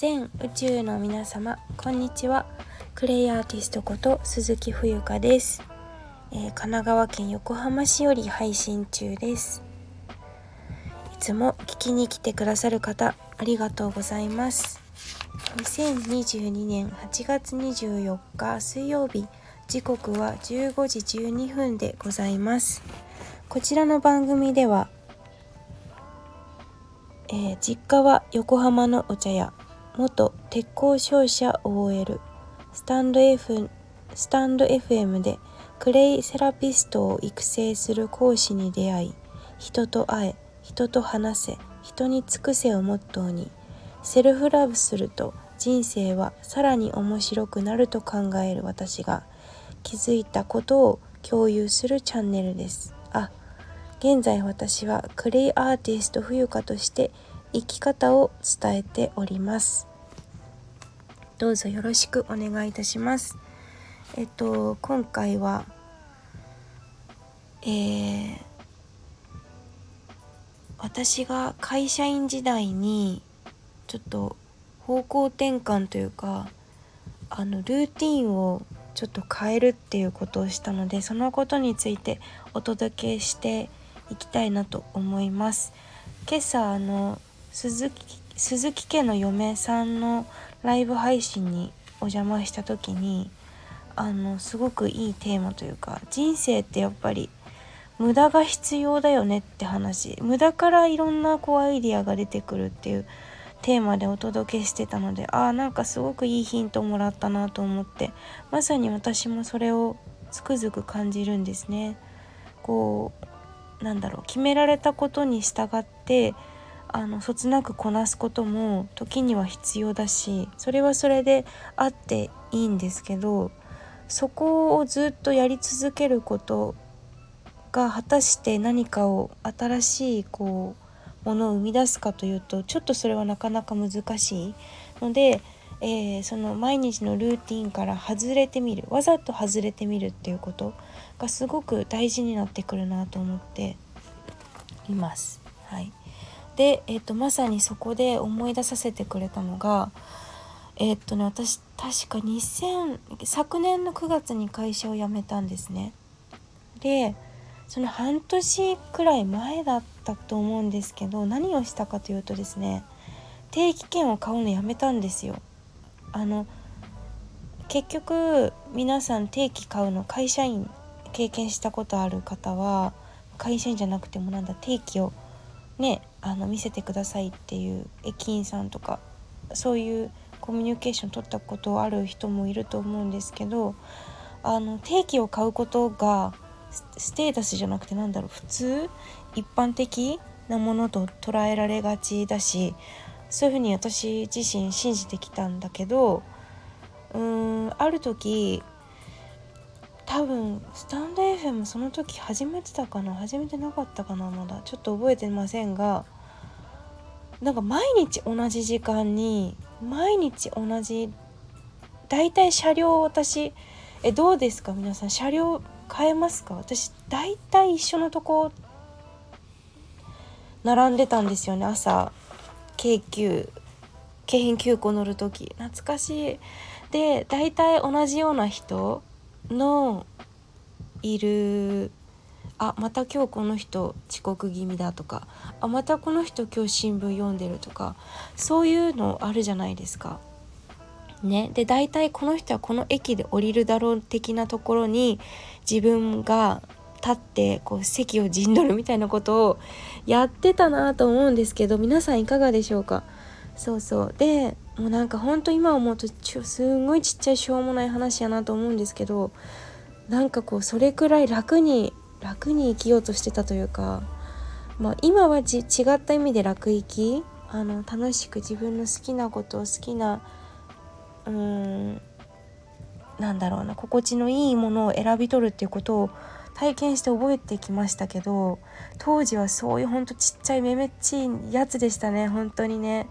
全宇宙の皆様こんにちは。クレイアーティストこと鈴木冬香です、えー、神奈川県横浜市より配信中です。いつも聞きに来てくださる方ありがとうございます。2022年8月24日水曜日時刻は15時12分でございます。こちらの番組ではえー、実家は横浜のお茶屋元鉄工商社 OL スタンド F スタンド FM でクレイセラピストを育成する講師に出会い人と会え人と話せ人に尽くせをモットーにセルフラブすると人生はさらに面白くなると考える私が気づいたことを共有するチャンネルです。あ現在私はクレイアーティスト冬香として生き方を伝えておりますどうぞよろしくお願いいたしますえっと今回はえー、私が会社員時代にちょっと方向転換というかあのルーティンをちょっと変えるっていうことをしたのでそのことについてお届けしていきたいなと思います。今朝あの鈴木鈴木家の嫁さんのライブ配信にお邪魔した時にあのすごくいいテーマというか人生ってやっぱり無駄が必要だよねって話無駄からいろんなこうアイディアが出てくるっていうテーマでお届けしてたのでああなんかすごくいいヒントもらったなと思ってまさに私もそれをつくづく感じるんですね。こうなんだろう決められたことに従ってあのそつなくこなすことも時には必要だしそれはそれであっていいんですけどそこをずっとやり続けることが果たして何かを新しいこうものを生み出すかというとちょっとそれはなかなか難しいので、えー、その毎日のルーティンから外れてみるわざと外れてみるっていうことがすごく大事になってくるなと思っています。はいで、えーと、まさにそこで思い出させてくれたのがえっ、ー、とね私確か2000昨年の9月に会社を辞めたんですね。でその半年くらい前だったと思うんですけど何をしたかというとですね定期券を買うのやめたんですよ。あの結局皆さん定期買うの会社員経験したことある方は会社員じゃなくてもなんだ定期をねあの見せてくださいっていう駅員さんとかそういうコミュニケーション取ったことある人もいると思うんですけどあの定期を買うことがステータスじゃなくてなんだろう普通一般的なものと捉えられがちだしそういうふうに私自身信じてきたんだけどうーんある時多分スタンド FM その時始めてたかな？始めてなかったかな？まだ。ちょっと覚えてませんがなんか毎日同じ時間に毎日同じ大体車両私えどうですか？皆さん車両変えますか？私大体一緒のとこ並んでたんですよね。朝京急京浜急行乗る時。懐かしい。で大体同じような人のいるあまた今日この人遅刻気味だとかあまたこの人今日新聞読んでるとかそういうのあるじゃないですか。ね、で大体この人はこの駅で降りるだろう的なところに自分が立ってこう席を陣取るみたいなことをやってたなと思うんですけど皆さんいかがでしょうか？そうそうでもうなんかほんと今思うとすんごいちっちゃいしょうもない話やなと思うんですけどなんかこうそれくらい楽に楽に生きようとしてたというか、まあ、今は違った意味で楽生きあの楽しく自分の好きなことを好きなうーんなんだろうな心地のいいものを選び取るっていうことを体験して覚えてきましたけど当時はそういうほんとちっちゃいめめっちいやつでしたね本当にね。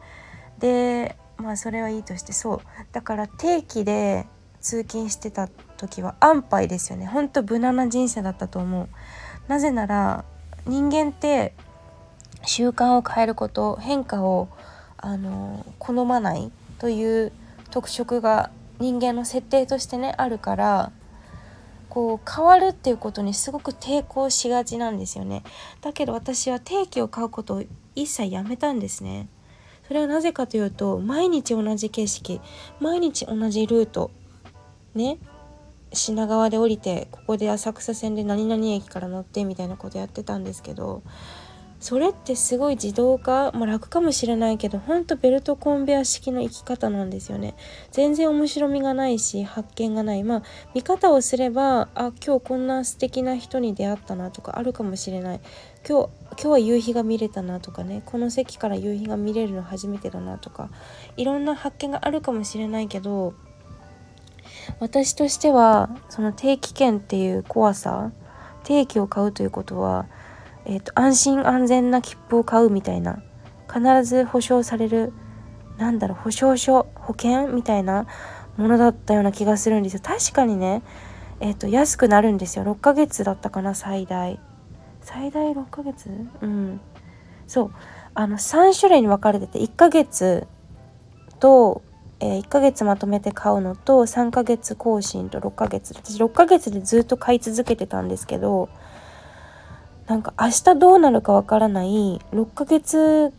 でまあそれはいいとしてそう。だから定期で通勤してた時は安牌ですよね。ほんと無難な人生だったと思う。なぜなら人間って習慣を変えること変化をあの好まないという特色が人間の設定としてねあるからこう変わるっていうことにすごく抵抗しがちなんですよね。だけど私は定期を買うことを一切やめたんですね。それはなぜかというと毎日同じ景色毎日同じルートね品川で降りてここで浅草線で何々駅から乗ってみたいなことやってたんですけどそれってすごい自動化、まあ、楽かもしれないけどほんとベルトコンベア式の生き方なんですよね。全然面白みがないし発見がない。まあ見方をすればあ今日こんな素敵な人に出会ったなとかあるかもしれない。今日今日は夕日が見れたなとかね。この席から夕日が見れるの初めてだなとか。いろんな発見があるかもしれないけど私としてはその定期券っていう怖さ定期を買うということはえーと、安心安全な切符を買うみたいな必ず保証されるなんだろう保証書保険みたいなものだったような気がするんですよ。確かにねえっ、ー、と安くなるんですよ。6ヶ月だったかな最大。最大6ヶ月？うん。そう。あの3種類に分かれてて1ヶ月と、えー、1ヶ月まとめて買うのと3ヶ月更新と6ヶ月。私6ヶ月でずっと買い続けてたんですけどなんか明日どうなるかわからない6ヶ月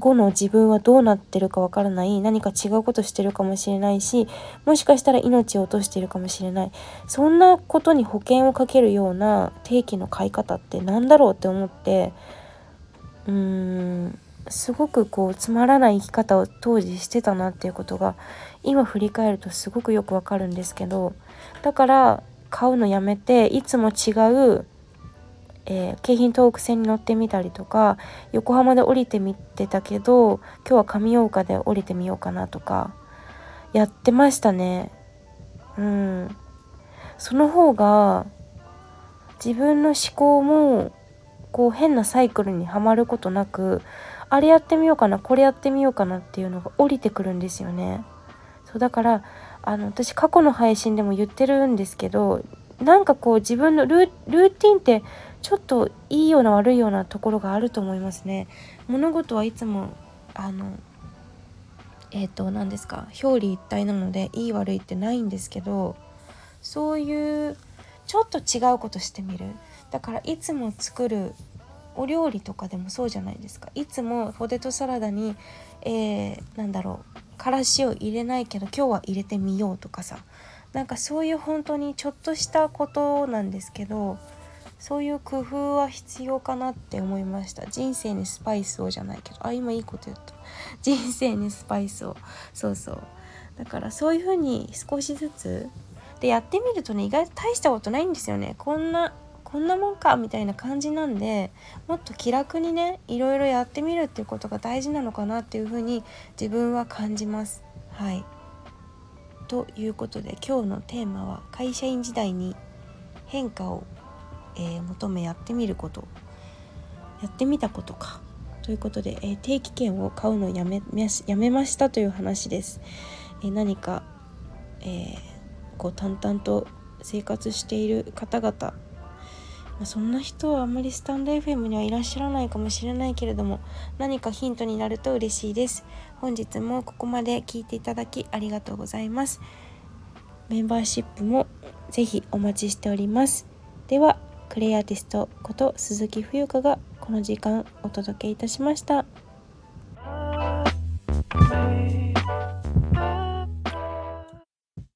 後の自分はどうなってるかわからない何か違うことしてるかもしれないしもしかしたら命を落としてるかもしれない。そんなことに保険をかけるような定期の買い方って何だろうって思ってうーんすごくこうつまらない生き方を当時してたなっていうことが今振り返るとすごくよくわかるんですけどだから買うのやめていつも違うえー、京浜東北線に乗ってみたりとか横浜で降りてみてたけど今日は上大岡で降りてみようかなとかやってましたね。うん。その方が自分の思考もこう変なサイクルにはまることなくあれやってみようかなこれやってみようかなっていうのが降りてくるんですよね。そうだからあの私過去の配信でも言ってるんですけどなんかこう自分のルーティンってちょっといいような悪いようなところがあると思いますね。物事はいつもあのえっ、ー、と何ですか？表裏一体なのでいい悪いってないんですけどそういうちょっと違うことしてみる。だからいつも作るお料理とかでもそうじゃないですか。いつもポテトサラダに、えー、なんだろうからしを入れないけど今日は入れてみようとかさ。なんかそういう本当にちょっとしたことなんですけどそういう工夫は必要かなって思いました。人生にスパイスをじゃないけど。あ今いいこと言った。人生にスパイスを。そうそう。だからそういう風に少しずつ。でやってみるとね意外と大したことないんですよね。こんなこんなもんかみたいな感じなんでもっと気楽にねいろいろやってみるっていうことが大事なのかなっていう風に自分は感じます。はい。ということで今日のテーマは会社員時代に変化を、えー、求めやってみること。やってみたことか。ということで、えー、定期券を買うのをやめやめましたという話です。えー、何か、えこう淡々と生活している方々。ま、そんな人はあんまりスタンド FM にはいらっしゃらないかもしれないけれども何かヒントになると嬉しいです。本日もここまで聞いていただきありがとうございます。メンバーシップもぜひお待ちしております。ではクレイアーティストこと鈴木冬香がこの時間お届けいたしました。